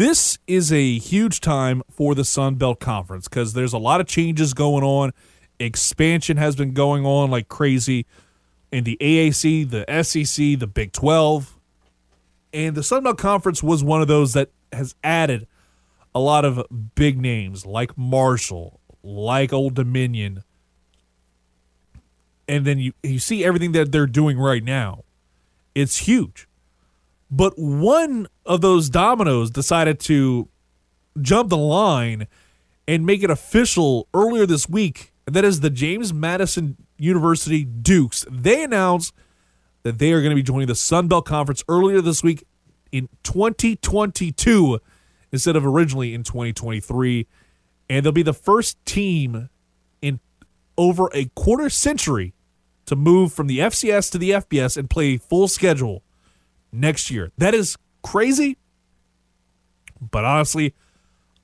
this is a huge time for the Sun Belt Conference because there's a lot of changes going on. Expansion has been going on like crazy in the AAC, the SEC, the Big 12. And the Sun Belt Conference was one of those that has added a lot of big names like Marshall, like Old Dominion. And then you, you see everything that they're doing right now. It's huge. But one of those dominoes decided to jump the line and make it official earlier this week. And that is the James Madison University Dukes. They announced that they are going to be joining the Sun Belt Conference earlier this week in 2022 instead of originally in 2023. And they'll be the first team in over a quarter century to move from the FCS to the FBS and play full schedule next year. That is crazy, but honestly,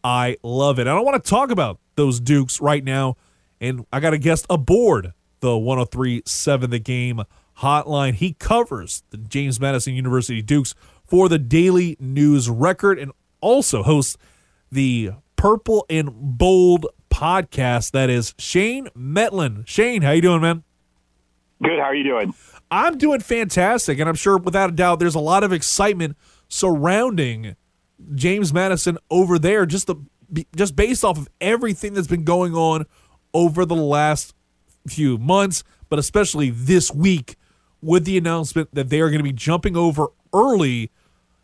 I love it. I don't want to talk about those Dukes right now, and I got a guest aboard the 1037 The Game hotline. He covers the James Madison University Dukes for the Daily News Record and also hosts the Purple and Bold podcast. That is Shane Mettler. Shane, how you doing, man? Good. How are you doing? I'm doing fantastic, and I'm sure without a doubt there's a lot of excitement surrounding James Madison over there, just the just based off of everything that's been going on over the last few months, but especially this week with the announcement that they are going to be jumping over early.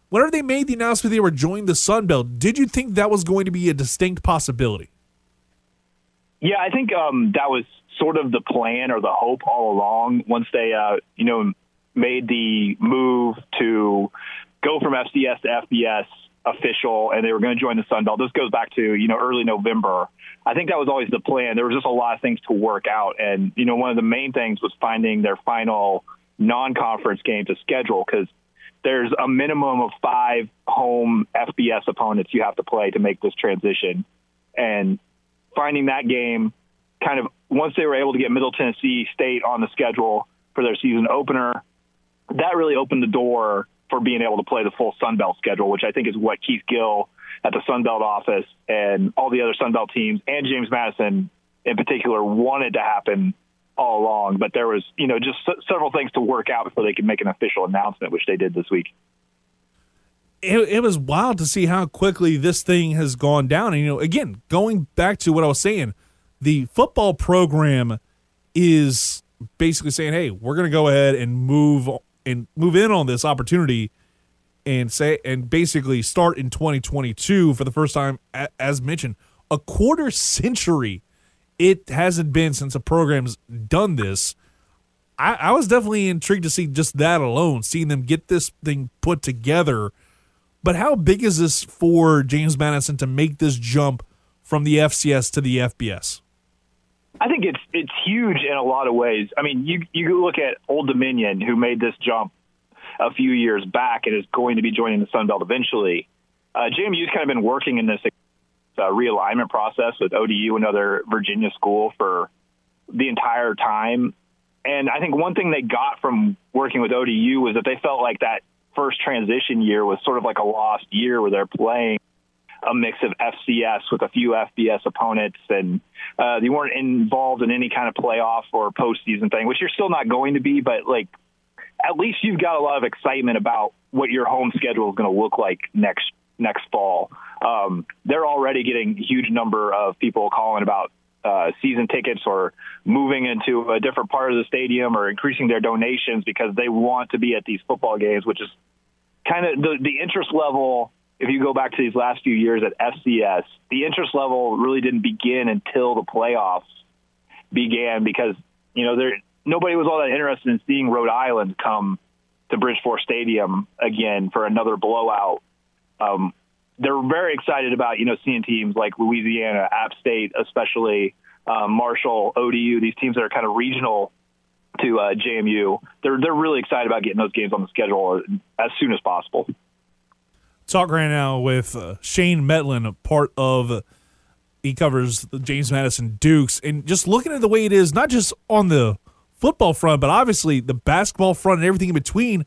Whenever they made the announcement they were joining the Sun Belt, did you think that was going to be a distinct possibility? Yeah, I think um, that was sort of the plan or the hope all along. Once they, uh, you know, made the move to go from FCS to FBS official, and they were going to join the Sun Belt. This goes back to you know early November. I think that was always the plan. There was just a lot of things to work out, and you know one of the main things was finding their final non-conference game to schedule because there's a minimum of five home FBS opponents you have to play to make this transition, and finding that game kind of once they were able to get Middle Tennessee State on the schedule for their season opener, that really opened the door for being able to play the full Sun Belt schedule, which I think is what Keith Gill at the Sun Belt office and all the other Sun Belt teams and James Madison in particular wanted to happen all along. But there was, you know, just several things to work out before they could make an official announcement, which they did this week. It, it was wild to see how quickly this thing has gone down. And, you know, again, going back to what I was saying, the football program is basically saying, "Hey, we're going to go ahead and move and move in on this opportunity and say and basically start in 2022 for the first time as mentioned, a quarter century it hasn't been since a program's done this. I, I was definitely intrigued to see just that alone, seeing them get this thing put together. But how big is this for James Madison to make this jump from the FCS to the FBS? I think it's it's huge in a lot of ways. I mean, you you look at Old Dominion, who made this jump a few years back and is going to be joining the Sun Belt eventually. Uh, JMU's kind of been working in this uh, realignment process with ODU, another Virginia school, for the entire time. And I think one thing they got from working with ODU was that they felt like that first transition year was sort of like a lost year where they're playing a mix of FCS with a few FBS opponents, and uh, they weren't involved in any kind of playoff or postseason thing, which you're still not going to be. But like, at least you've got a lot of excitement about what your home schedule is going to look like next next fall. Um, they're already getting a huge number of people calling about uh, season tickets or moving into a different part of the stadium or increasing their donations because they want to be at these football games, which is kind of the, the interest level if you go back to these last few years at FCS, the interest level really didn't begin until the playoffs began because you know there nobody was all that interested in seeing Rhode Island come to Bridgeforth Stadium again for another blowout. Um, they're very excited about you know seeing teams like Louisiana, App State, especially um, Marshall, ODU, these teams that are kind of regional to uh, JMU. They're they're really excited about getting those games on the schedule as soon as possible talk right now with uh, Shane Mettler, part of he covers the James Madison Dukes, and just looking at the way it is, not just on the football front, but obviously the basketball front and everything in between.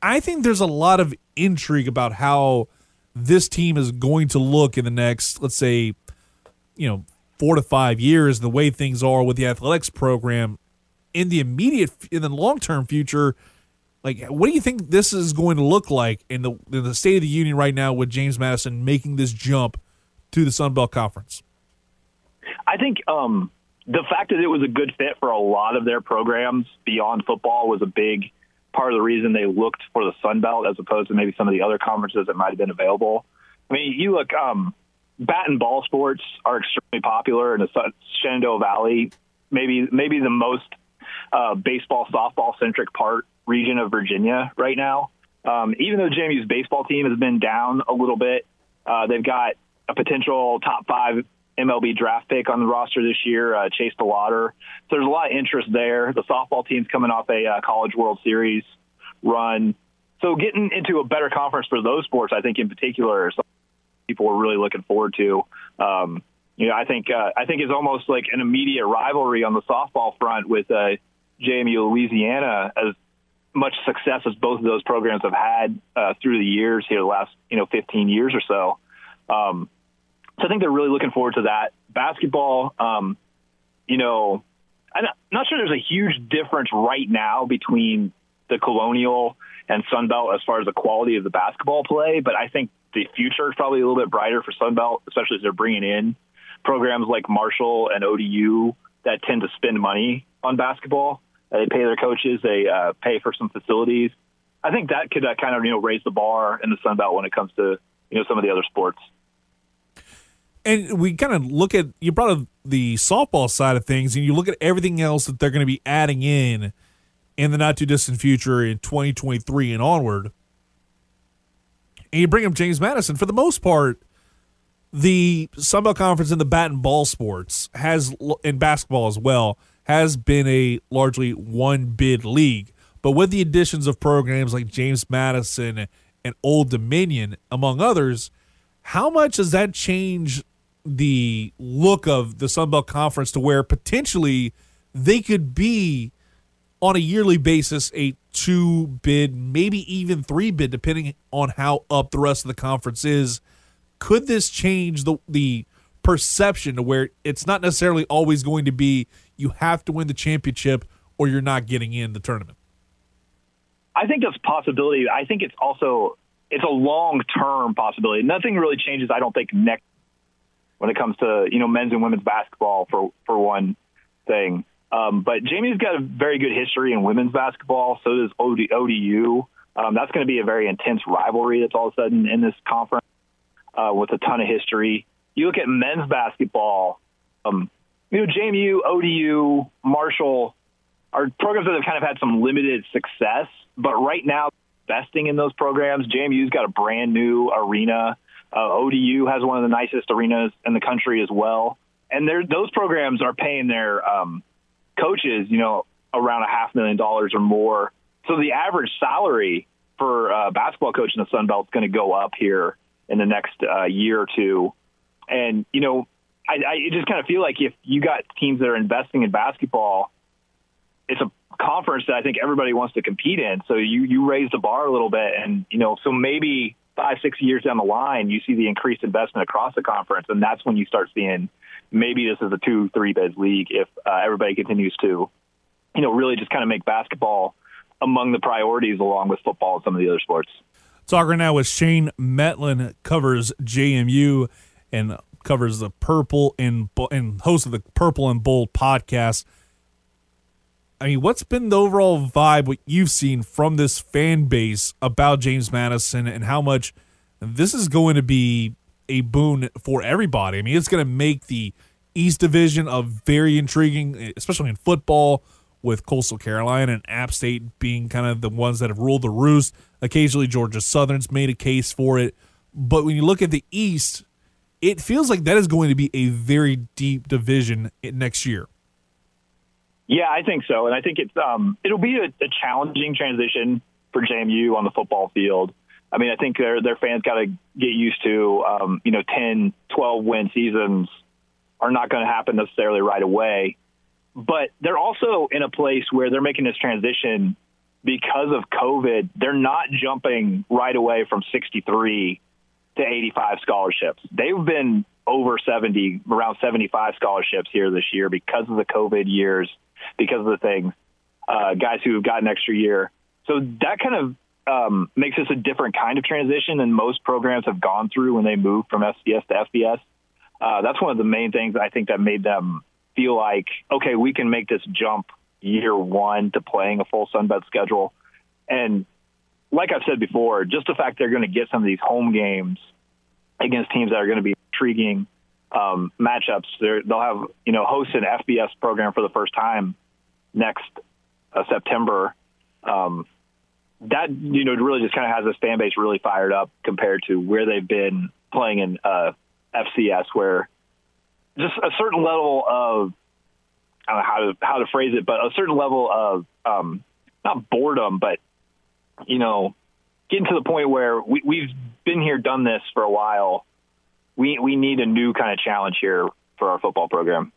I think there's a lot of intrigue about how this team is going to look in the next, let's say, you know, four to five years, the way things are with the athletics program in the immediate, in the long term future, like what do you think this is going to look like in the in the State of the Union right now with James Madison making this jump to the Sun Belt Conference? I think um, the fact that it was a good fit for a lot of their programs beyond football was a big part of the reason they looked for the Sun Belt as opposed to maybe some of the other conferences that might have been available. I mean, you look, um, bat and ball sports are extremely popular in the Shenandoah Valley, maybe maybe the most uh, baseball softball centric part region of Virginia right now. Um, even though JMU's baseball team has been down a little bit, uh, they've got a potential top five MLB draft pick on the roster this year, uh, Chase DeLauter. So there's a lot of interest there. The softball team's coming off a uh, College World Series run. So getting into a better conference for those sports, I think in particular, people are really looking forward to. Um, you know, I think uh, I think it's almost like an immediate rivalry on the softball front with uh, JMU Louisiana as much success as both of those programs have had uh, through the years here, the last you know 15 years or so. Um, so I think they're really looking forward to that. Basketball, um, you know, I'm not sure there's a huge difference right now between the Colonial and Sunbelt as far as the quality of the basketball play, but I think the future is probably a little bit brighter for Sunbelt, especially as they're bringing in programs like Marshall and ODU that tend to spend money on basketball. Uh, they pay their coaches, they uh, pay for some facilities. I think that could uh, kind of you know raise the bar in the Sun Belt when it comes to you know some of the other sports. And we kind of look at you brought up the softball side of things, and you look at everything else that they're going to be adding in in the not too distant future in 2023 and onward. And you bring up James Madison. For the most part, the Sun Belt Conference in the bat and ball sports has, in basketball as well, has been a largely one bid league. But with the additions of programs like James Madison and Old Dominion, among others, how much does that change the look of the Sun Belt Conference to where potentially they could be on a yearly basis a two bid, maybe even three bid, depending on how up the rest of the conference is? Could this change the the perception to where it's not necessarily always going to be you have to win the championship or you're not getting in the tournament? I think that's possibility. I think it's also it's a long term possibility. Nothing really changes. I don't think next when it comes to you know men's and women's basketball for for one thing. Um, but Jamie's got a very good history in women's basketball. So does OD, ODU. Um, that's going to be a very intense rivalry. That's all of a sudden in this conference uh, with a ton of history. You look at men's basketball. Um, you know, JMU, ODU, Marshall are programs that have kind of had some limited success, but right now, investing in those programs. JMU's got a brand new arena. Uh, ODU has one of the nicest arenas in the country as well. And those programs are paying their um, coaches, you know, around a half million dollars or more. So the average salary for a basketball coach in the Sun Belt is going to go up here in the next uh, year or two. And, you know, I, I just kind of feel like if you got teams that are investing in basketball, it's a conference that I think everybody wants to compete in. So you you raise the bar a little bit, and you know, so maybe five six years down the line, you see the increased investment across the conference, and that's when you start seeing maybe this is a two three bed league if uh, everybody continues to, you know, really just kind of make basketball among the priorities along with football and some of the other sports. Talking now with Shane Mettler, covers JMU and covers the Purple and and host of the Purple and Bold podcast. I mean, what's been the overall vibe, what you've seen from this fan base about James Madison and how much this is going to be a boon for everybody? I mean, it's going to make the East Division a very intriguing, especially in football, with Coastal Carolina and App State being kind of the ones that have ruled the roost. Occasionally, Georgia Southern's made a case for it. But when you look at the East, it feels like that is going to be a very deep division next year. Yeah, I think so, and I think it's um, it'll be a, a challenging transition for JMU on the football field. I mean, I think their their fans got to get used to um, you know 10, 12 win seasons are not going to happen necessarily right away. But they're also in a place where they're making this transition because of COVID. They're not jumping right away from 63 to 85 scholarships. They've been over 70, around 75 scholarships here this year because of the COVID years, because of the things, uh, guys who have got an extra year. So that kind of um, makes this a different kind of transition than most programs have gone through when they move from FCS to FBS. Uh, that's one of the main things I think that made them feel like, okay, we can make this jump year one to playing a full Sunbelt schedule. And like I've said before, just the fact they're going to get some of these home games against teams that are going to be intriguing um, matchups. they will have, you know, host an FBS program for the first time next uh, September. Um, that, you know, really just kind of has this fan base really fired up compared to where they've been playing in uh, FCS, where just a certain level of, I don't know how to, how to phrase it, but a certain level of, um, not boredom, but you know, getting to the point where we, we've been here, done this for a while. We we need a new kind of challenge here for our football program.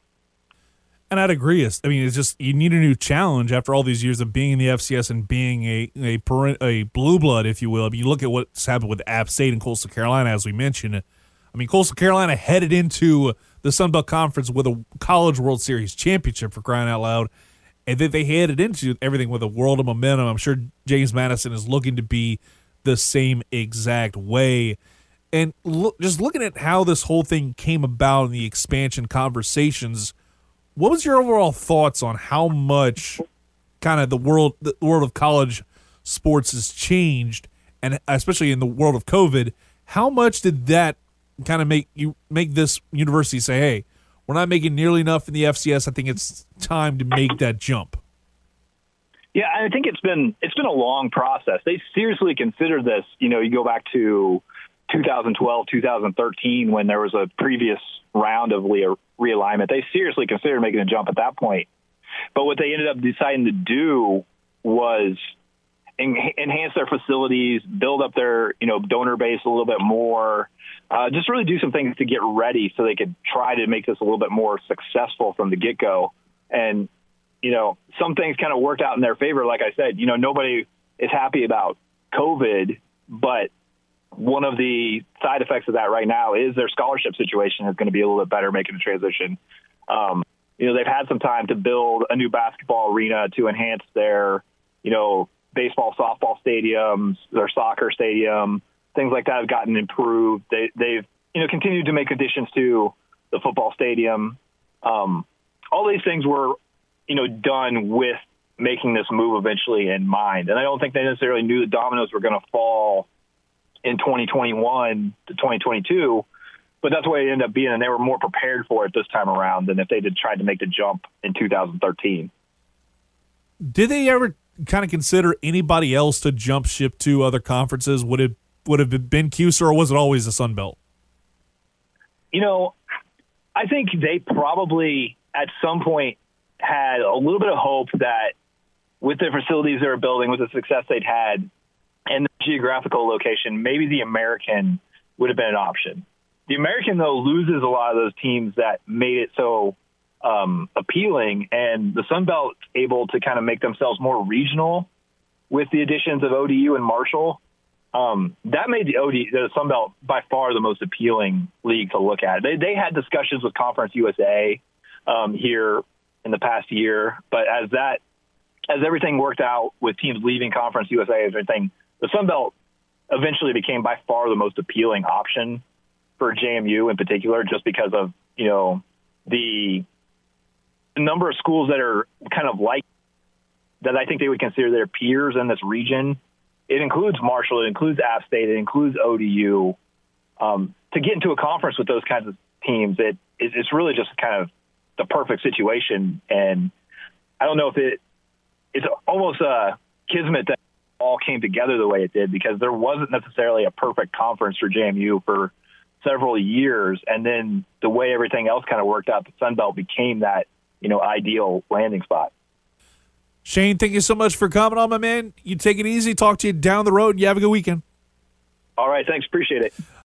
And I'd agree. I mean, it's just you need a new challenge after all these years of being in the FCS and being a a, a blue blood, if you will. You look at what's happened with App State and Coastal Carolina, as we mentioned. I mean, Coastal Carolina headed into the Sun Belt Conference with a College World Series championship for crying out loud, and then they headed into everything with a world of momentum. I'm sure James Madison is looking to be the same exact way. And look, just looking at how this whole thing came about in the expansion conversations, what was your overall thoughts on how much kind of the world the world of college sports has changed, and especially in the world of COVID, how much did that kind of make you make this university say, "Hey, we're not making nearly enough in the FCS. I think it's time to make that jump. Yeah, I think it's been it's been a long process. They seriously considered this. You know, you go back to 2012, 2013 when there was a previous round of realignment. They seriously considered making a jump at that point. But what they ended up deciding to do was enhance their facilities, build up their you know donor base a little bit more, uh, just really do some things to get ready so they could try to make this a little bit more successful from the get go. And, you know, some things kind of worked out in their favor. Like I said, you know, nobody is happy about COVID, but one of the side effects of that right now is their scholarship situation is going to be a little bit better making the transition. Um, you know, they've had some time to build a new basketball arena to enhance their, you know, baseball, softball stadiums, their soccer stadium things like that have gotten improved. They, they've you know continued to make additions to the football stadium. Um, all these things were you know done with making this move eventually in mind, and I don't think they necessarily knew the dominoes were going to fall in 2021 to 2022. But that's the way it ended up being, and they were more prepared for it this time around than if they had tried to make the jump in 2013. Did they ever kind of consider anybody else to jump ship to other conferences? Would it would have been CUSA, or was it always the Sun Belt? You know, I think they probably at some point had a little bit of hope that with the facilities they were building, with the success they'd had, geographical location, maybe the American would have been an option. The American, though, loses a lot of those teams that made it so um, appealing, and the Sun Belt able to kind of make themselves more regional with the additions of ODU and Marshall um, that made the OD the Sun Belt by far the most appealing league to look at. They they had discussions with Conference USA um, here in the past year, but as that as everything worked out with teams leaving Conference USA, everything the Sun Belt eventually became by far the most appealing option for JMU in particular, just because of you know the number of schools that are kind of like that. I think they would consider their peers in this region it includes Marshall, it includes App State, it includes ODU. Um, to get into a conference with those kinds of teams, it, it, it's really just kind of the perfect situation. And I don't know if it it's almost a kismet that all came together the way it did because there wasn't necessarily a perfect conference for JMU for several years, and then the way everything else kind of worked out, the Sun Belt became that you know ideal landing spot. Shane, thank you so much for coming on, my man. You take it easy. Talk to you down the road. You have a good weekend. All right. Thanks. Appreciate it.